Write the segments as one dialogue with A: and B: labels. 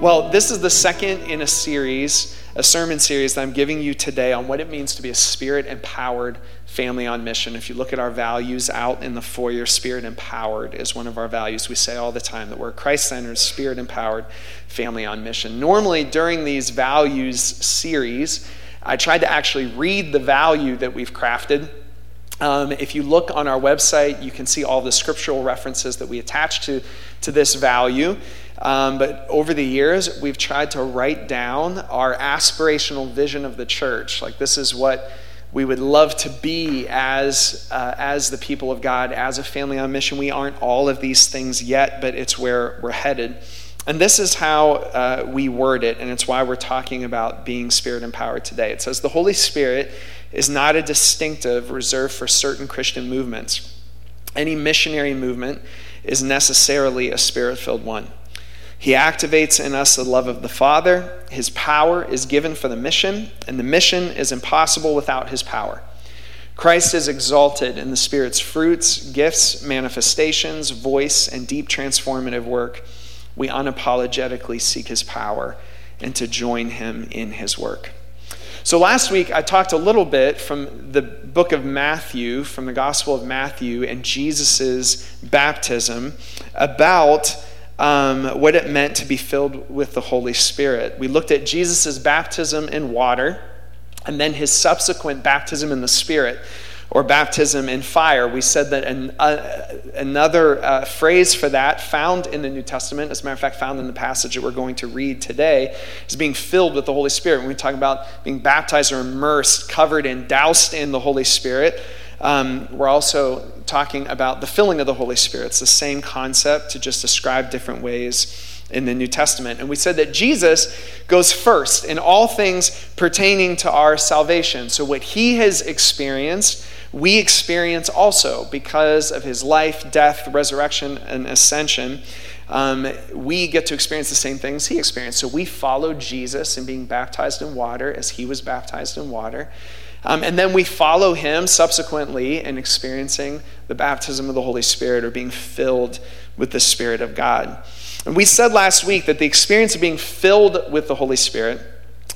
A: Well, this is the second in a series, a sermon series that I'm giving you today on what it means to be a spirit empowered family on mission. If you look at our values out in the foyer, spirit empowered is one of our values. We say all the time that we're Christ centered, spirit empowered family on mission. Normally, during these values series, I tried to actually read the value that we've crafted. Um, if you look on our website, you can see all the scriptural references that we attach to, to this value. Um, but over the years, we've tried to write down our aspirational vision of the church. Like, this is what we would love to be as, uh, as the people of God, as a family on mission. We aren't all of these things yet, but it's where we're headed. And this is how uh, we word it, and it's why we're talking about being spirit empowered today. It says, The Holy Spirit is not a distinctive reserved for certain Christian movements. Any missionary movement is necessarily a spirit filled one. He activates in us the love of the Father. His power is given for the mission, and the mission is impossible without his power. Christ is exalted in the Spirit's fruits, gifts, manifestations, voice, and deep transformative work we unapologetically seek his power and to join him in his work. So last week I talked a little bit from the book of Matthew, from the Gospel of Matthew, and Jesus' baptism about um, what it meant to be filled with the Holy Spirit. We looked at Jesus' baptism in water and then his subsequent baptism in the Spirit or baptism in fire. We said that an, uh, another uh, phrase for that, found in the New Testament, as a matter of fact, found in the passage that we're going to read today, is being filled with the Holy Spirit. When we talk about being baptized or immersed, covered in, doused in the Holy Spirit, um, we're also talking about the filling of the Holy Spirit. It's the same concept to just describe different ways in the New Testament. And we said that Jesus goes first in all things pertaining to our salvation. So, what he has experienced, we experience also because of his life, death, resurrection, and ascension. Um, we get to experience the same things he experienced. So we follow Jesus in being baptized in water as he was baptized in water. Um, and then we follow him subsequently in experiencing the baptism of the Holy Spirit or being filled with the Spirit of God. And we said last week that the experience of being filled with the Holy Spirit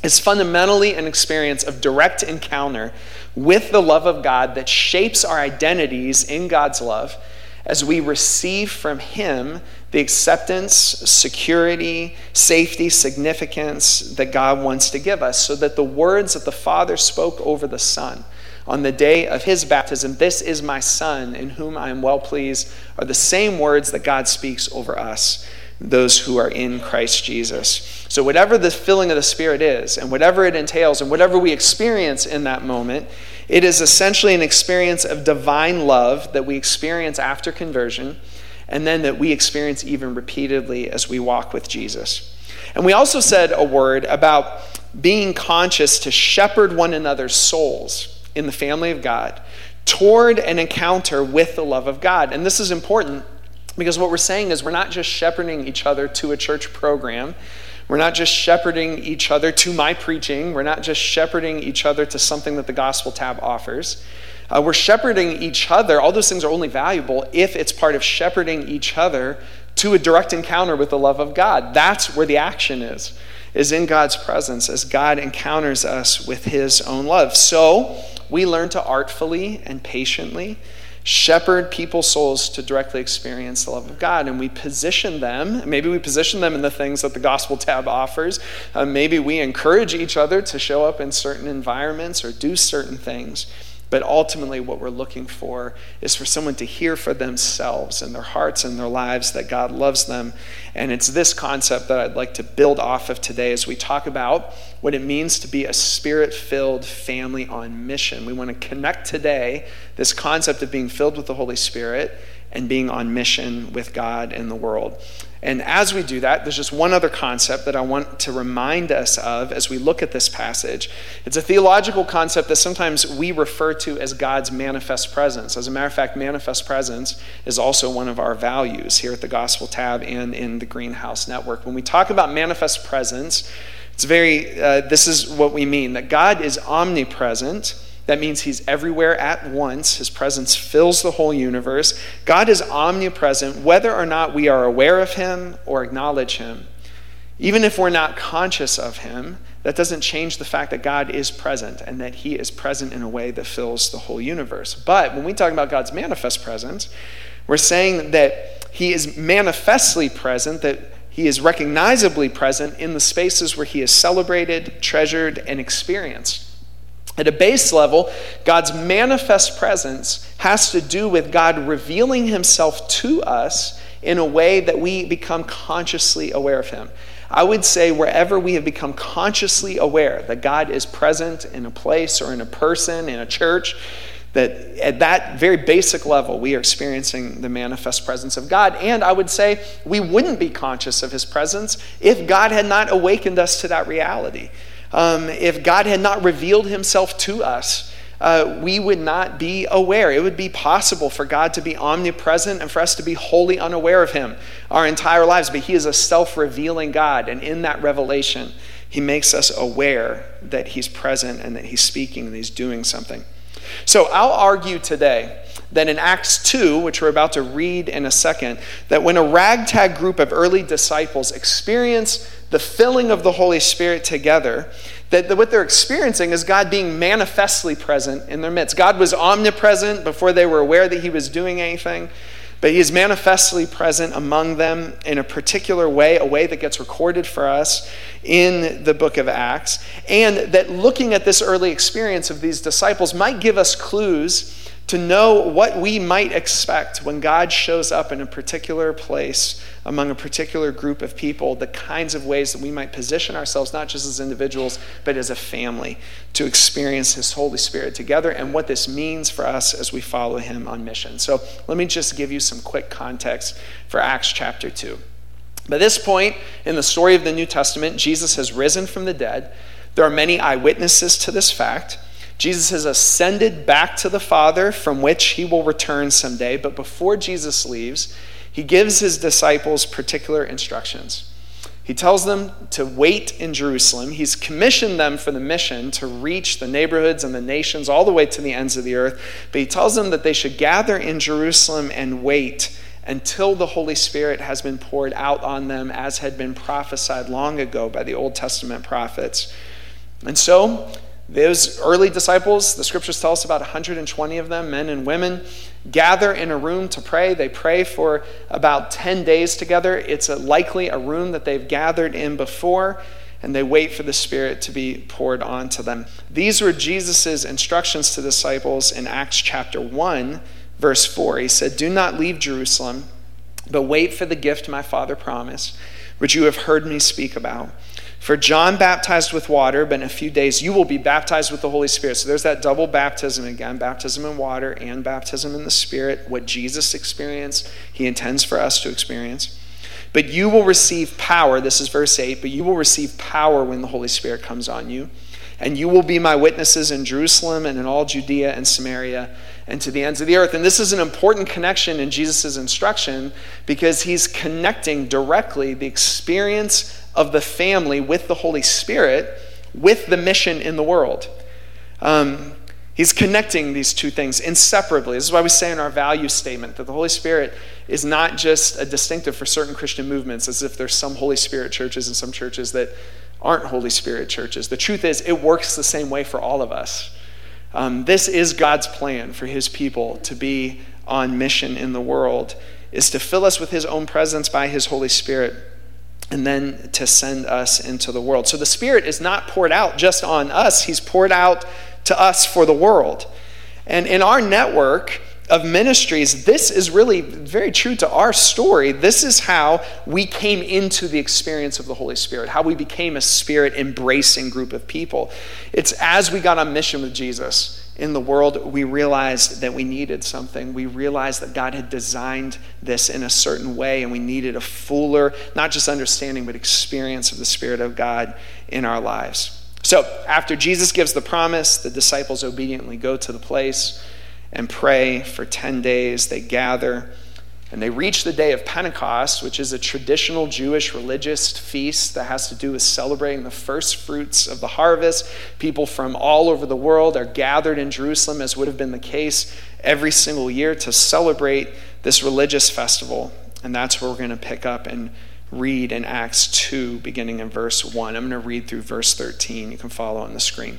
A: is fundamentally an experience of direct encounter with the love of God that shapes our identities in God's love as we receive from Him the acceptance, security, safety, significance that God wants to give us, so that the words that the Father spoke over the Son on the day of His baptism, This is my Son, in whom I am well pleased, are the same words that God speaks over us those who are in Christ Jesus. So, whatever the filling of the Spirit is, and whatever it entails, and whatever we experience in that moment, it is essentially an experience of divine love that we experience after conversion, and then that we experience even repeatedly as we walk with Jesus. And we also said a word about being conscious to shepherd one another's souls in the family of God toward an encounter with the love of God. And this is important because what we're saying is we're not just shepherding each other to a church program. We're not just shepherding each other to my preaching. We're not just shepherding each other to something that the Gospel tab offers. Uh, we're shepherding each other. All those things are only valuable if it's part of shepherding each other to a direct encounter with the love of God. That's where the action is, is in God's presence as God encounters us with his own love. So we learn to artfully and patiently shepherd people's souls to directly experience the love of God. And we position them, maybe we position them in the things that the Gospel tab offers. Uh, maybe we encourage each other to show up in certain environments or do certain things. But ultimately, what we're looking for is for someone to hear for themselves in their hearts and their lives that God loves them. And it's this concept that I'd like to build off of today as we talk about what it means to be a spirit filled family on mission. We want to connect today this concept of being filled with the Holy Spirit and being on mission with God in the world. And as we do that, there's just one other concept that I want to remind us of as we look at this passage. It's a theological concept that sometimes we refer to as God's manifest presence. As a matter of fact, manifest presence is also one of our values here at the Gospel tab and in the Greenhouse Network. When we talk about manifest presence, it's very, uh, this is what we mean that God is omnipresent that means he's everywhere at once. His presence fills the whole universe. God is omnipresent, whether or not we are aware of him or acknowledge him. Even if we're not conscious of him, that doesn't change the fact that God is present and that he is present in a way that fills the whole universe. But when we talk about God's manifest presence, we're saying that he is manifestly present, that he is recognizably present in the spaces where he is celebrated, treasured, and experienced. At a base level, God's manifest presence has to do with God revealing himself to us in a way that we become consciously aware of him. I would say wherever we have become consciously aware that God is present in a place or in a person, in a church, that at that very basic level, we are experiencing the manifest presence of God. And I would say we wouldn't be conscious of his presence if God had not awakened us to that reality. Um, if God had not revealed himself to us uh, we would not be aware. It would be possible for God to be omnipresent and for us to be wholly unaware of Him our entire lives. But He is a self revealing God, and in that revelation, He makes us aware that He's present and that He's speaking and He's doing something. So I'll argue today that in Acts 2, which we're about to read in a second, that when a ragtag group of early disciples experience the filling of the Holy Spirit together, that what they're experiencing is God being manifestly present in their midst. God was omnipresent before they were aware that He was doing anything, but He is manifestly present among them in a particular way, a way that gets recorded for us in the book of Acts. And that looking at this early experience of these disciples might give us clues to know what we might expect when God shows up in a particular place among a particular group of people, the kinds of ways that we might position ourselves, not just as individuals, but as a family, to experience His Holy Spirit together and what this means for us as we follow Him on mission. So let me just give you some quick context for Acts chapter 2. By this point in the story of the New Testament, Jesus has risen from the dead. There are many eyewitnesses to this fact. Jesus has ascended back to the Father, from which he will return someday. But before Jesus leaves, he gives his disciples particular instructions. He tells them to wait in Jerusalem. He's commissioned them for the mission to reach the neighborhoods and the nations all the way to the ends of the earth. But he tells them that they should gather in Jerusalem and wait until the Holy Spirit has been poured out on them, as had been prophesied long ago by the Old Testament prophets. And so those early disciples, the scriptures tell us about 120 of them, men and women, gather in a room to pray. They pray for about 10 days together. It's a, likely a room that they've gathered in before, and they wait for the Spirit to be poured onto them. These were Jesus' instructions to disciples in Acts chapter 1, verse 4. He said, Do not leave Jerusalem, but wait for the gift my Father promised, which you have heard me speak about. For John baptized with water, but in a few days you will be baptized with the Holy Spirit. So there's that double baptism again baptism in water and baptism in the Spirit. What Jesus experienced, he intends for us to experience. But you will receive power. This is verse 8. But you will receive power when the Holy Spirit comes on you. And you will be my witnesses in Jerusalem and in all Judea and Samaria and to the ends of the earth. And this is an important connection in Jesus' instruction because he's connecting directly the experience of the family with the Holy Spirit with the mission in the world. Um, he's connecting these two things inseparably. This is why we say in our value statement that the Holy Spirit is not just a distinctive for certain Christian movements, as if there's some Holy Spirit churches and some churches that aren't Holy Spirit churches. The truth is, it works the same way for all of us. Um, this is God's plan for his people to be on mission in the world, is to fill us with his own presence by his Holy Spirit and then to send us into the world. So the Spirit is not poured out just on us, He's poured out to us for the world. And in our network of ministries, this is really very true to our story. This is how we came into the experience of the Holy Spirit, how we became a spirit embracing group of people. It's as we got on mission with Jesus in the world, we realized that we needed something. We realized that God had designed this in a certain way, and we needed a fuller, not just understanding, but experience of the Spirit of God in our lives. So, after Jesus gives the promise, the disciples obediently go to the place and pray for 10 days. They gather. And they reach the day of Pentecost, which is a traditional Jewish religious feast that has to do with celebrating the first fruits of the harvest. People from all over the world are gathered in Jerusalem, as would have been the case every single year, to celebrate this religious festival. And that's where we're going to pick up and read in Acts 2, beginning in verse 1. I'm going to read through verse 13. You can follow on the screen.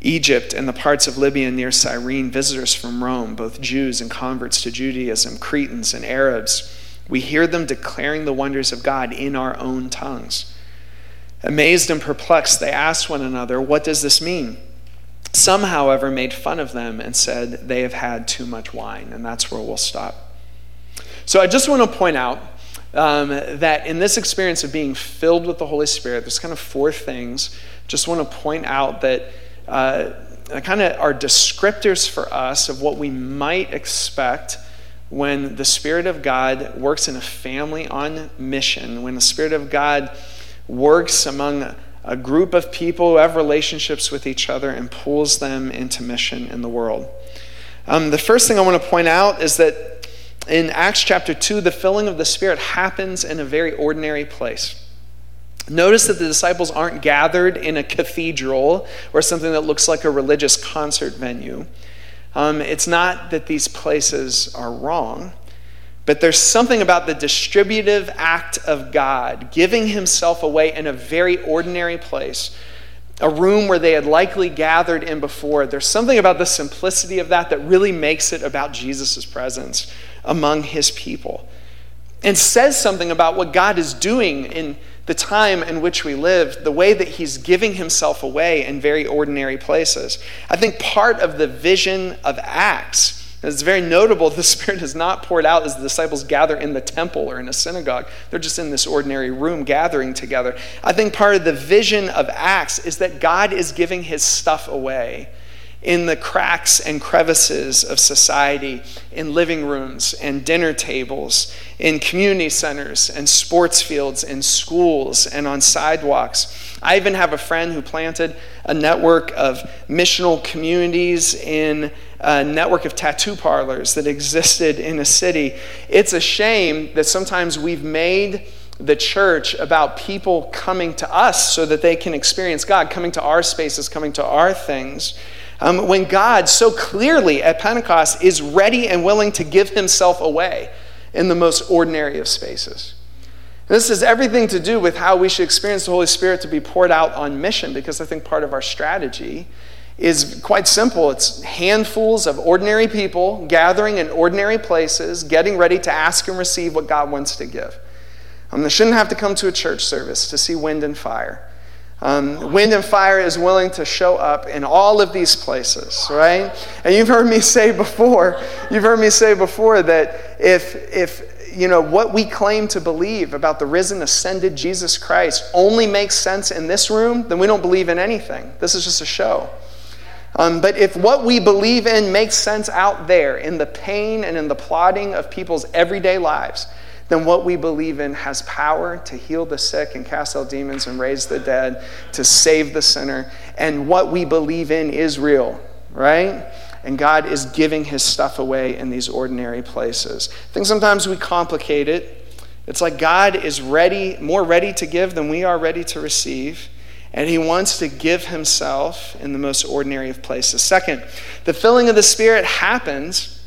A: Egypt and the parts of Libya near Cyrene, visitors from Rome, both Jews and converts to Judaism, Cretans and Arabs. We hear them declaring the wonders of God in our own tongues. Amazed and perplexed, they asked one another, What does this mean? Some, however, made fun of them and said, They have had too much wine. And that's where we'll stop. So I just want to point out um, that in this experience of being filled with the Holy Spirit, there's kind of four things. Just want to point out that uh, kind of are descriptors for us of what we might expect when the Spirit of God works in a family on mission, when the Spirit of God works among a group of people who have relationships with each other and pulls them into mission in the world. Um, the first thing I want to point out is that in Acts chapter 2, the filling of the Spirit happens in a very ordinary place. Notice that the disciples aren't gathered in a cathedral or something that looks like a religious concert venue. Um, it's not that these places are wrong. But there's something about the distributive act of God giving himself away in a very ordinary place, a room where they had likely gathered in before. There's something about the simplicity of that that really makes it about Jesus' presence among his people and says something about what God is doing in the time in which we live, the way that he's giving himself away in very ordinary places. I think part of the vision of Acts it's very notable the Spirit is not poured out as the disciples gather in the temple or in a synagogue. They're just in this ordinary room gathering together. I think part of the vision of Acts is that God is giving his stuff away in the cracks and crevices of society, in living rooms and dinner tables, in community centers and sports fields, in schools and on sidewalks. I even have a friend who planted a network of missional communities in a network of tattoo parlors that existed in a city. It's a shame that sometimes we've made the church about people coming to us so that they can experience God, coming to our spaces, coming to our things. Um, when God so clearly at Pentecost is ready and willing to give himself away in the most ordinary of spaces. This has everything to do with how we should experience the Holy Spirit to be poured out on mission, because I think part of our strategy is quite simple. It's handfuls of ordinary people gathering in ordinary places, getting ready to ask and receive what God wants to give. Um, they shouldn't have to come to a church service to see wind and fire. Um, wind and fire is willing to show up in all of these places, right? And you've heard me say before, you've heard me say before that if, if you know, what we claim to believe about the risen, ascended Jesus Christ only makes sense in this room, then we don't believe in anything. This is just a show. Um, but if what we believe in makes sense out there in the pain and in the plotting of people's everyday lives, then what we believe in has power to heal the sick and cast out demons and raise the dead, to save the sinner. And what we believe in is real, right? and God is giving his stuff away in these ordinary places. I think sometimes we complicate it. It's like God is ready, more ready to give than we are ready to receive. And he wants to give himself in the most ordinary of places. Second, the filling of the Spirit happens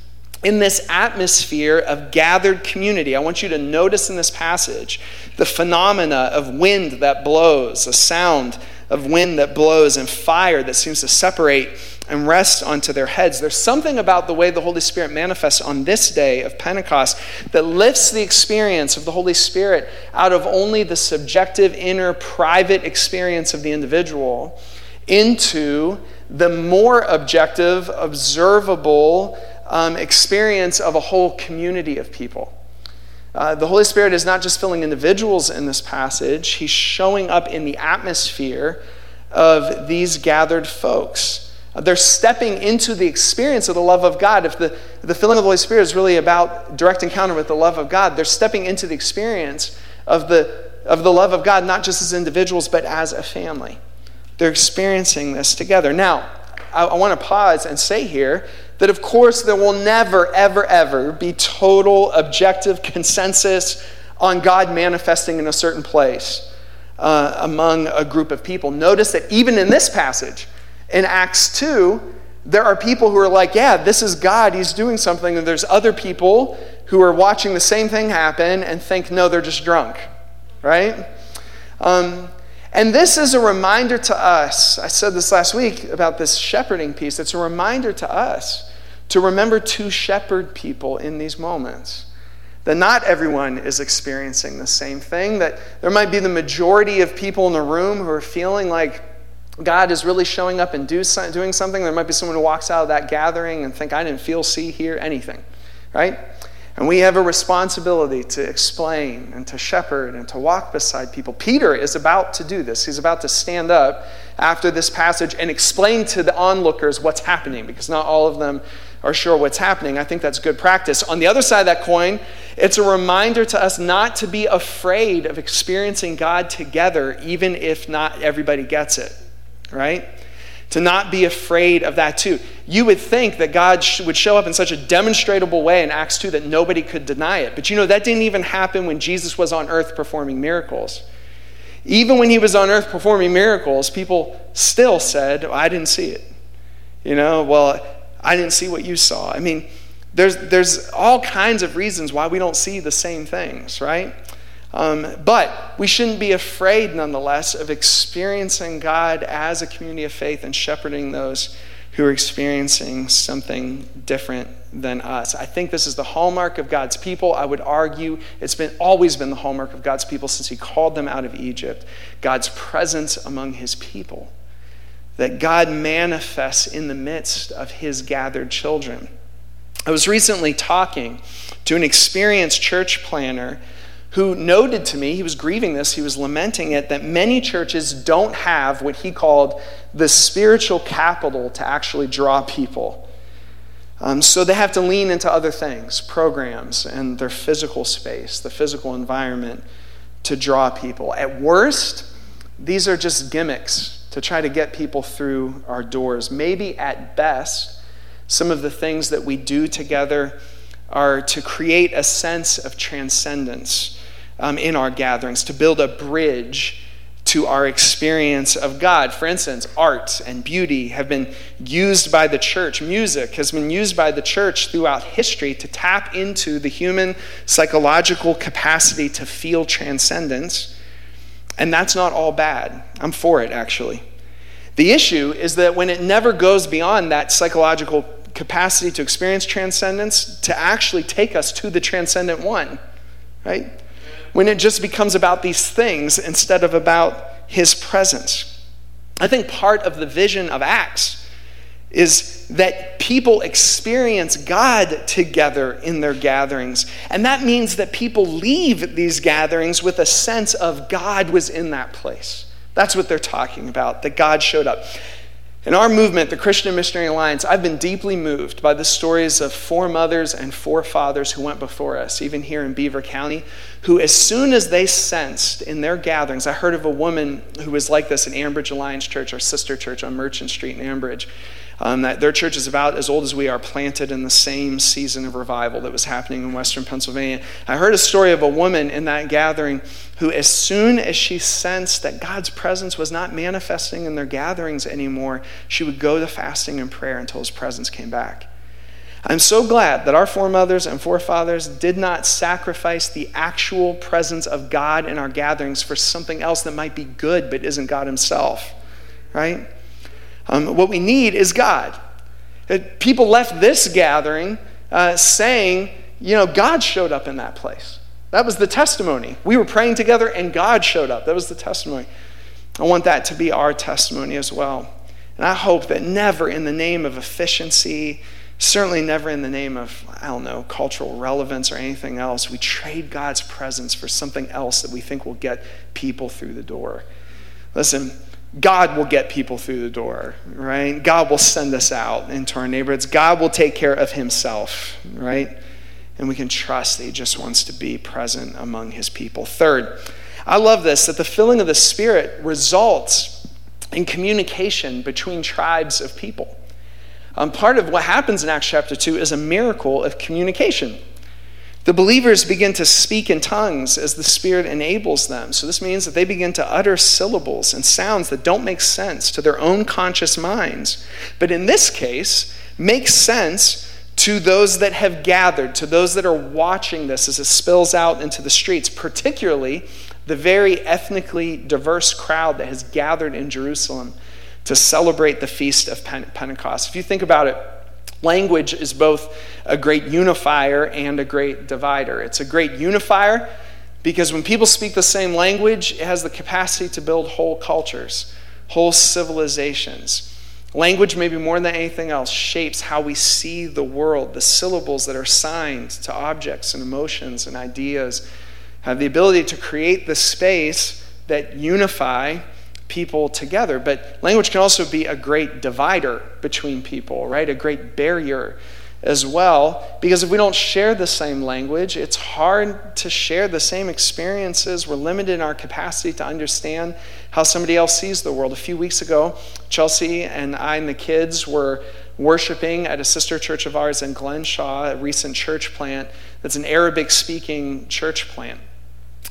A: in this atmosphere of gathered community. I want you to notice in this passage the phenomena of wind that blows, a sound of wind that blows, and fire that seems to separate and rest onto their heads. There's something about the way the Holy Spirit manifests on this day of Pentecost that lifts the experience of the Holy Spirit out of only the subjective, inner, private experience of the individual into the more objective, observable um, experience of a whole community of people. Uh, the Holy Spirit is not just filling individuals in this passage, He's showing up in the atmosphere of these gathered folks. Uh, they're stepping into the experience of the love of God. If the, the filling of the Holy Spirit is really about direct encounter with the love of God, they're stepping into the experience of the, of the love of God, not just as individuals, but as a family. They're experiencing this together. Now, I, I want to pause and say here that, of course, there will never, ever, ever be total objective consensus on God manifesting in a certain place uh, among a group of people. Notice that even in this passage, in Acts 2, there are people who are like, yeah, this is God, He's doing something. And there's other people who are watching the same thing happen and think, no, they're just drunk, right? Um, and this is a reminder to us. I said this last week about this shepherding piece. It's a reminder to us to remember to shepherd people in these moments. That not everyone is experiencing the same thing, that there might be the majority of people in the room who are feeling like God is really showing up and do, doing something. There might be someone who walks out of that gathering and think, I didn't feel, see, hear anything, right? And we have a responsibility to explain and to shepherd and to walk beside people. Peter is about to do this. He's about to stand up after this passage and explain to the onlookers what's happening because not all of them are sure what's happening. I think that's good practice. On the other side of that coin, it's a reminder to us not to be afraid of experiencing God together, even if not everybody gets it, right? to not be afraid of that too. You would think that God would show up in such a demonstrable way in Acts 2 that nobody could deny it. But you know, that didn't even happen when Jesus was on earth performing miracles. Even when he was on earth performing miracles, people still said, I didn't see it. You know, well, I didn't see what you saw. I mean, there's, there's all kinds of reasons why we don't see the same things, right? Um, but we shouldn't be afraid, nonetheless, of experiencing God as a community of faith and shepherding those who are experiencing something different than us. I think this is the hallmark of God's people. I would argue it's been always been the hallmark of God's people since he called them out of Egypt. God's presence among his people. That God manifests in the midst of his gathered children. I was recently talking to an experienced church planner who noted to me, he was grieving this, he was lamenting it, that many churches don't have what he called the spiritual capital to actually draw people. Um, so they have to lean into other things, programs, and their physical space, the physical environment to draw people. At worst, these are just gimmicks to try to get people through our doors. Maybe at best, some of the things that we do together are to create a sense of transcendence um, in our gatherings, to build a bridge to our experience of God. For instance, art and beauty have been used by the church, music has been used by the church throughout history to tap into the human psychological capacity to feel transcendence. And that's not all bad. I'm for it, actually. The issue is that when it never goes beyond that psychological capacity to experience transcendence, to actually take us to the transcendent one, right? When it just becomes about these things instead of about his presence. I think part of the vision of Acts is that people experience God together in their gatherings. And that means that people leave these gatherings with a sense of God was in that place. That's what they're talking about, that God showed up. In our movement, the Christian Missionary Alliance, I've been deeply moved by the stories of foremothers and forefathers who went before us, even here in Beaver County, who, as soon as they sensed in their gatherings, I heard of a woman who was like this in Ambridge Alliance Church, our sister church on Merchant Street in Ambridge. Um, that their church is about as old as we are, planted in the same season of revival that was happening in Western Pennsylvania. I heard a story of a woman in that gathering who, as soon as she sensed that God's presence was not manifesting in their gatherings anymore, she would go to fasting and prayer until his presence came back. I'm so glad that our foremothers and forefathers did not sacrifice the actual presence of God in our gatherings for something else that might be good but isn't God Himself, right? Um, what we need is God. Uh, people left this gathering uh, saying, you know, God showed up in that place. That was the testimony. We were praying together and God showed up. That was the testimony. I want that to be our testimony as well. And I hope that never in the name of efficiency, certainly never in the name of, I don't know, cultural relevance or anything else, we trade God's presence for something else that we think will get people through the door. Listen, God will get people through the door, right? God will send us out into our neighborhoods. God will take care of himself, right? And we can trust that he just wants to be present among his people. Third, I love this that the filling of the Spirit results in communication between tribes of people. Um, part of what happens in Acts chapter 2 is a miracle of communication. The believers begin to speak in tongues as the Spirit enables them. So, this means that they begin to utter syllables and sounds that don't make sense to their own conscious minds. But in this case, makes sense to those that have gathered, to those that are watching this as it spills out into the streets, particularly the very ethnically diverse crowd that has gathered in Jerusalem to celebrate the feast of Pentecost. If you think about it, language is both a great unifier and a great divider. It's a great unifier because when people speak the same language, it has the capacity to build whole cultures, whole civilizations. Language, maybe more than anything else, shapes how we see the world. The syllables that are signed to objects and emotions and ideas have the ability to create the space that unify people together. But language can also be a great divider between people, right? A great barrier as well. Because if we don't share the same language, it's hard to share the same experiences. We're limited in our capacity to understand how somebody else sees the world. A few weeks ago, Chelsea and I and the kids were worshiping at a sister church of ours in Glenshaw, a recent church plant that's an Arabic speaking church plant.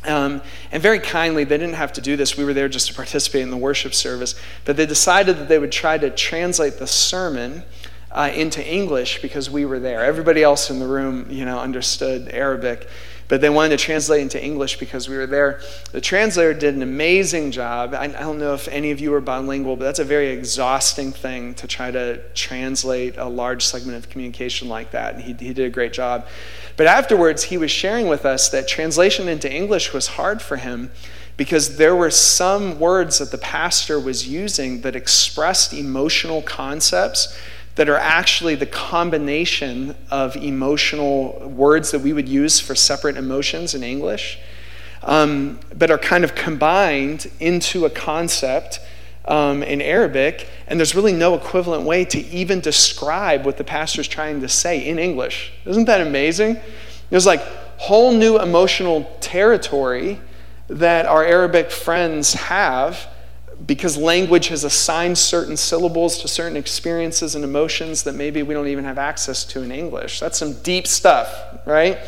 A: Um, and very kindly, they didn't have to do this. We were there just to participate in the worship service. But they decided that they would try to translate the sermon uh, into English because we were there. Everybody else in the room, you know, understood Arabic, but they wanted to translate into English because we were there. The translator did an amazing job. I, I don't know if any of you are bilingual, but that's a very exhausting thing to try to translate a large segment of communication like that. And he, he did a great job. But afterwards, he was sharing with us that translation into English was hard for him because there were some words that the pastor was using that expressed emotional concepts that are actually the combination of emotional words that we would use for separate emotions in English, um, but are kind of combined into a concept um, in Arabic, and there's really no equivalent way to even describe what the pastor's trying to say in English. Isn't that amazing? There's like whole new emotional territory that our Arabic friends have because language has assigned certain syllables to certain experiences and emotions that maybe we don't even have access to in English. That's some deep stuff, right?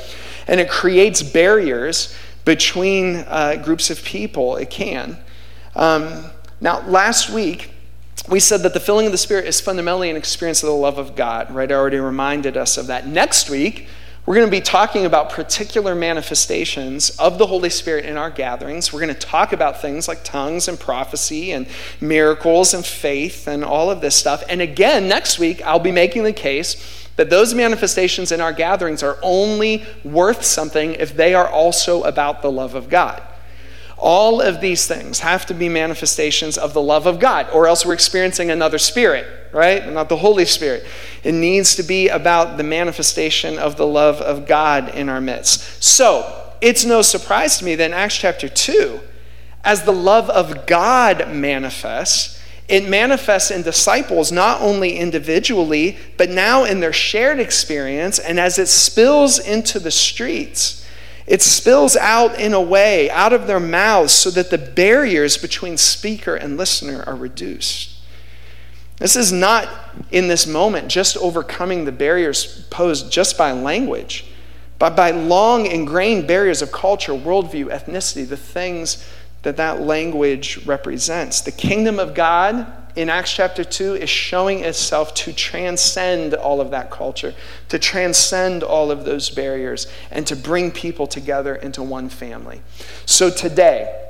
A: And it creates barriers between uh, groups of people. It can. Um, now, last week, we said that the filling of the Spirit is fundamentally an experience of the love of God, right? I already reminded us of that. Next week, we're going to be talking about particular manifestations of the Holy Spirit in our gatherings. We're going to talk about things like tongues and prophecy and miracles and faith and all of this stuff. And again, next week, I'll be making the case that those manifestations in our gatherings are only worth something if they are also about the love of God. All of these things have to be manifestations of the love of God, or else we're experiencing another spirit, right? Not the Holy Spirit. It needs to be about the manifestation of the love of God in our midst. So, it's no surprise to me that in Acts chapter 2, as the love of God manifests, it manifests in disciples not only individually, but now in their shared experience, and as it spills into the streets it spills out in a way, out of their mouths, so that the barriers between speaker and listener are reduced. This is not in this moment just overcoming the barriers posed just by language, but by long ingrained barriers of culture, worldview, ethnicity, the things that that language represents. The kingdom of God in Acts chapter 2 is showing itself to transcend all of that culture, to transcend all of those barriers, and to bring people together into one family. So today,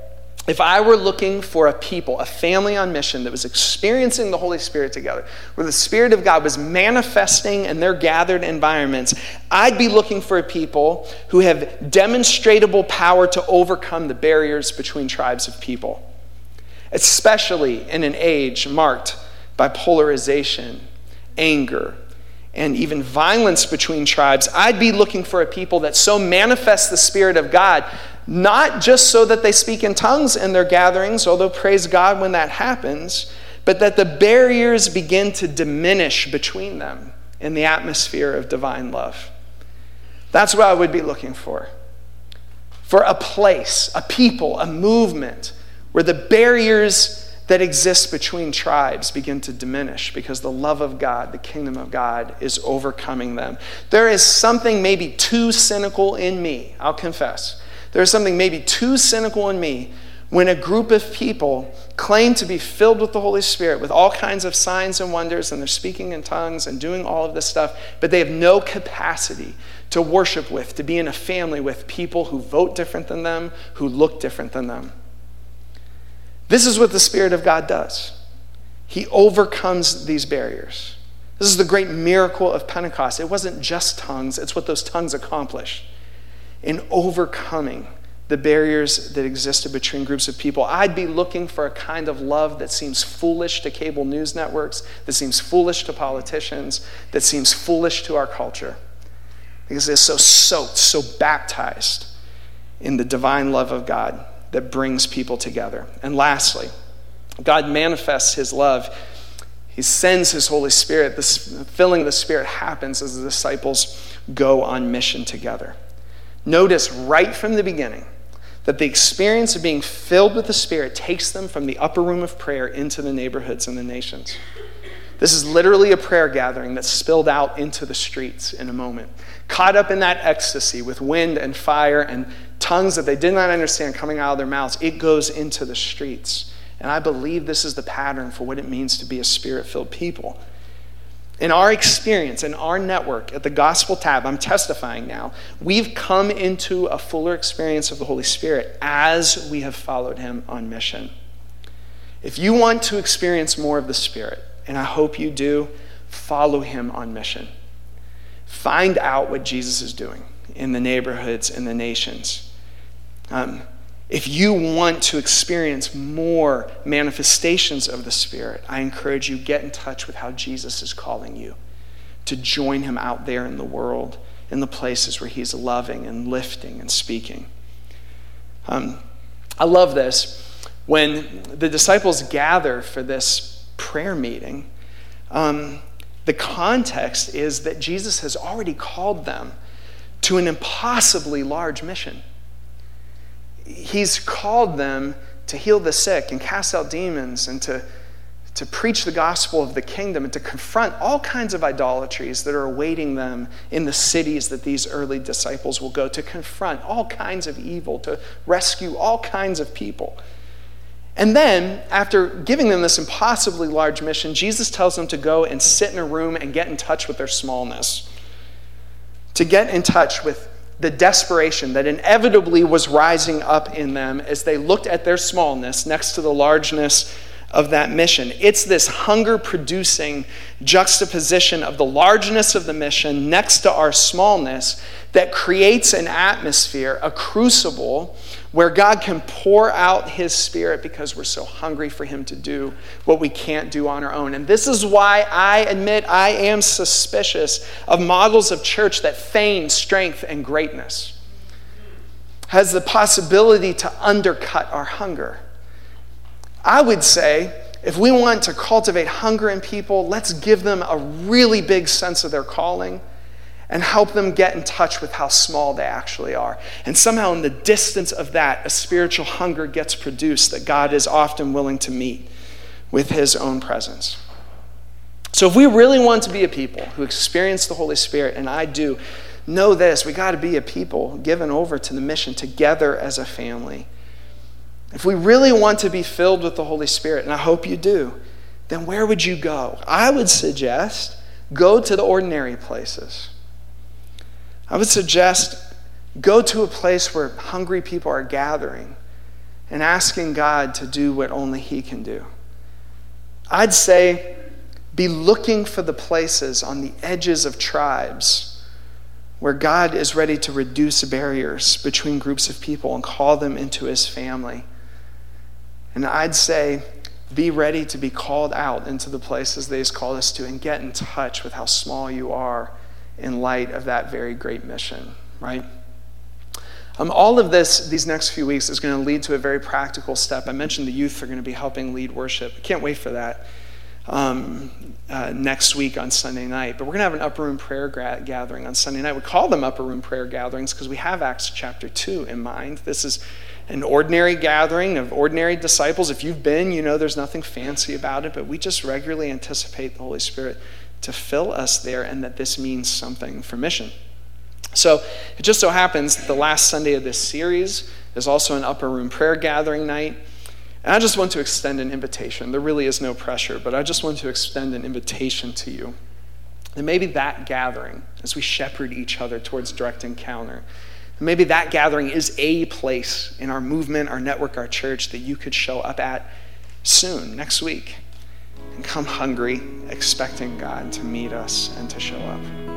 A: if I were looking for a people, a family on mission that was experiencing the Holy Spirit together, where the Spirit of God was manifesting in their gathered environments, I'd be looking for a people who have demonstrable power to overcome the barriers between tribes of people especially in an age marked by polarization, anger, and even violence between tribes, I'd be looking for a people that so manifests the Spirit of God, not just so that they speak in tongues in their gatherings, although praise God when that happens, but that the barriers begin to diminish between them in the atmosphere of divine love. That's what I would be looking for. For a place, a people, a movement where the barriers that exist between tribes begin to diminish because the love of God, the kingdom of God, is overcoming them. There is something maybe too cynical in me, I'll confess. There is something maybe too cynical in me when a group of people claim to be filled with the Holy Spirit with all kinds of signs and wonders, and they're speaking in tongues and doing all of this stuff, but they have no capacity to worship with, to be in a family with people who vote different than them, who look different than them. This is what the Spirit of God does. He overcomes these barriers. This is the great miracle of Pentecost. It wasn't just tongues, it's what those tongues accomplished in overcoming the barriers that existed between groups of people. I'd be looking for a kind of love that seems foolish to cable news networks, that seems foolish to politicians, that seems foolish to our culture. Because it's so soaked, so baptized in the divine love of God that brings people together. And lastly, God manifests his love. He sends his Holy Spirit. This filling of the Spirit happens as the disciples go on mission together. Notice right from the beginning that the experience of being filled with the Spirit takes them from the upper room of prayer into the neighborhoods and the nations. This is literally a prayer gathering that spilled out into the streets in a moment. Caught up in that ecstasy with wind and fire and tongues that they did not understand coming out of their mouths, it goes into the streets. And I believe this is the pattern for what it means to be a spirit filled people. In our experience, in our network at the Gospel Tab, I'm testifying now, we've come into a fuller experience of the Holy Spirit as we have followed Him on mission. If you want to experience more of the Spirit, and I hope you do, follow Him on mission. Find out what Jesus is doing in the neighborhoods and the nations. Um, if you want to experience more manifestations of the Spirit, I encourage you get in touch with how Jesus is calling you to join him out there in the world, in the places where he's loving and lifting and speaking. Um, I love this. When the disciples gather for this prayer meeting, um, the context is that Jesus has already called them to an impossibly large mission he's called them to heal the sick and cast out demons and to, to preach the gospel of the kingdom and to confront all kinds of idolatries that are awaiting them in the cities that these early disciples will go, to confront all kinds of evil, to rescue all kinds of people. And then, after giving them this impossibly large mission, Jesus tells them to go and sit in a room and get in touch with their smallness, to get in touch with the desperation that inevitably was rising up in them as they looked at their smallness next to the largeness of that mission. It's this hunger producing juxtaposition of the largeness of the mission next to our smallness that creates an atmosphere, a crucible, where God can pour out His Spirit because we're so hungry for Him to do what we can't do on our own. And this is why I admit I am suspicious of models of church that feign strength and greatness, has the possibility to undercut our hunger. I would say, if we want to cultivate hunger in people, let's give them a really big sense of their calling and help them get in touch with how small they actually are. And somehow, in the distance of that, a spiritual hunger gets produced that God is often willing to meet with His own presence. So, if we really want to be a people who experience the Holy Spirit, and I do, know this we got to be a people given over to the mission together as a family. If we really want to be filled with the Holy Spirit, and I hope you do, then where would you go? I would suggest go to the ordinary places. I would suggest go to a place where hungry people are gathering and asking God to do what only He can do. I'd say be looking for the places on the edges of tribes where God is ready to reduce barriers between groups of people and call them into His family. And I'd say, be ready to be called out into the places that He's called us to and get in touch with how small you are in light of that very great mission, right? Um, all of this, these next few weeks, is going to lead to a very practical step. I mentioned the youth are going to be helping lead worship. I can't wait for that um, uh, next week on Sunday night. But we're going to have an upper room prayer gra- gathering on Sunday night. We call them upper room prayer gatherings because we have Acts chapter 2 in mind. This is an ordinary gathering of ordinary disciples. If you've been, you know there's nothing fancy about it, but we just regularly anticipate the Holy Spirit to fill us there and that this means something for mission. So it just so happens the last Sunday of this series is also an upper room prayer gathering night. And I just want to extend an invitation. There really is no pressure, but I just want to extend an invitation to you. And maybe that gathering, as we shepherd each other towards direct encounter, maybe that gathering is a place in our movement, our network, our church that you could show up at soon, next week, and come hungry, expecting God to meet us and to show up.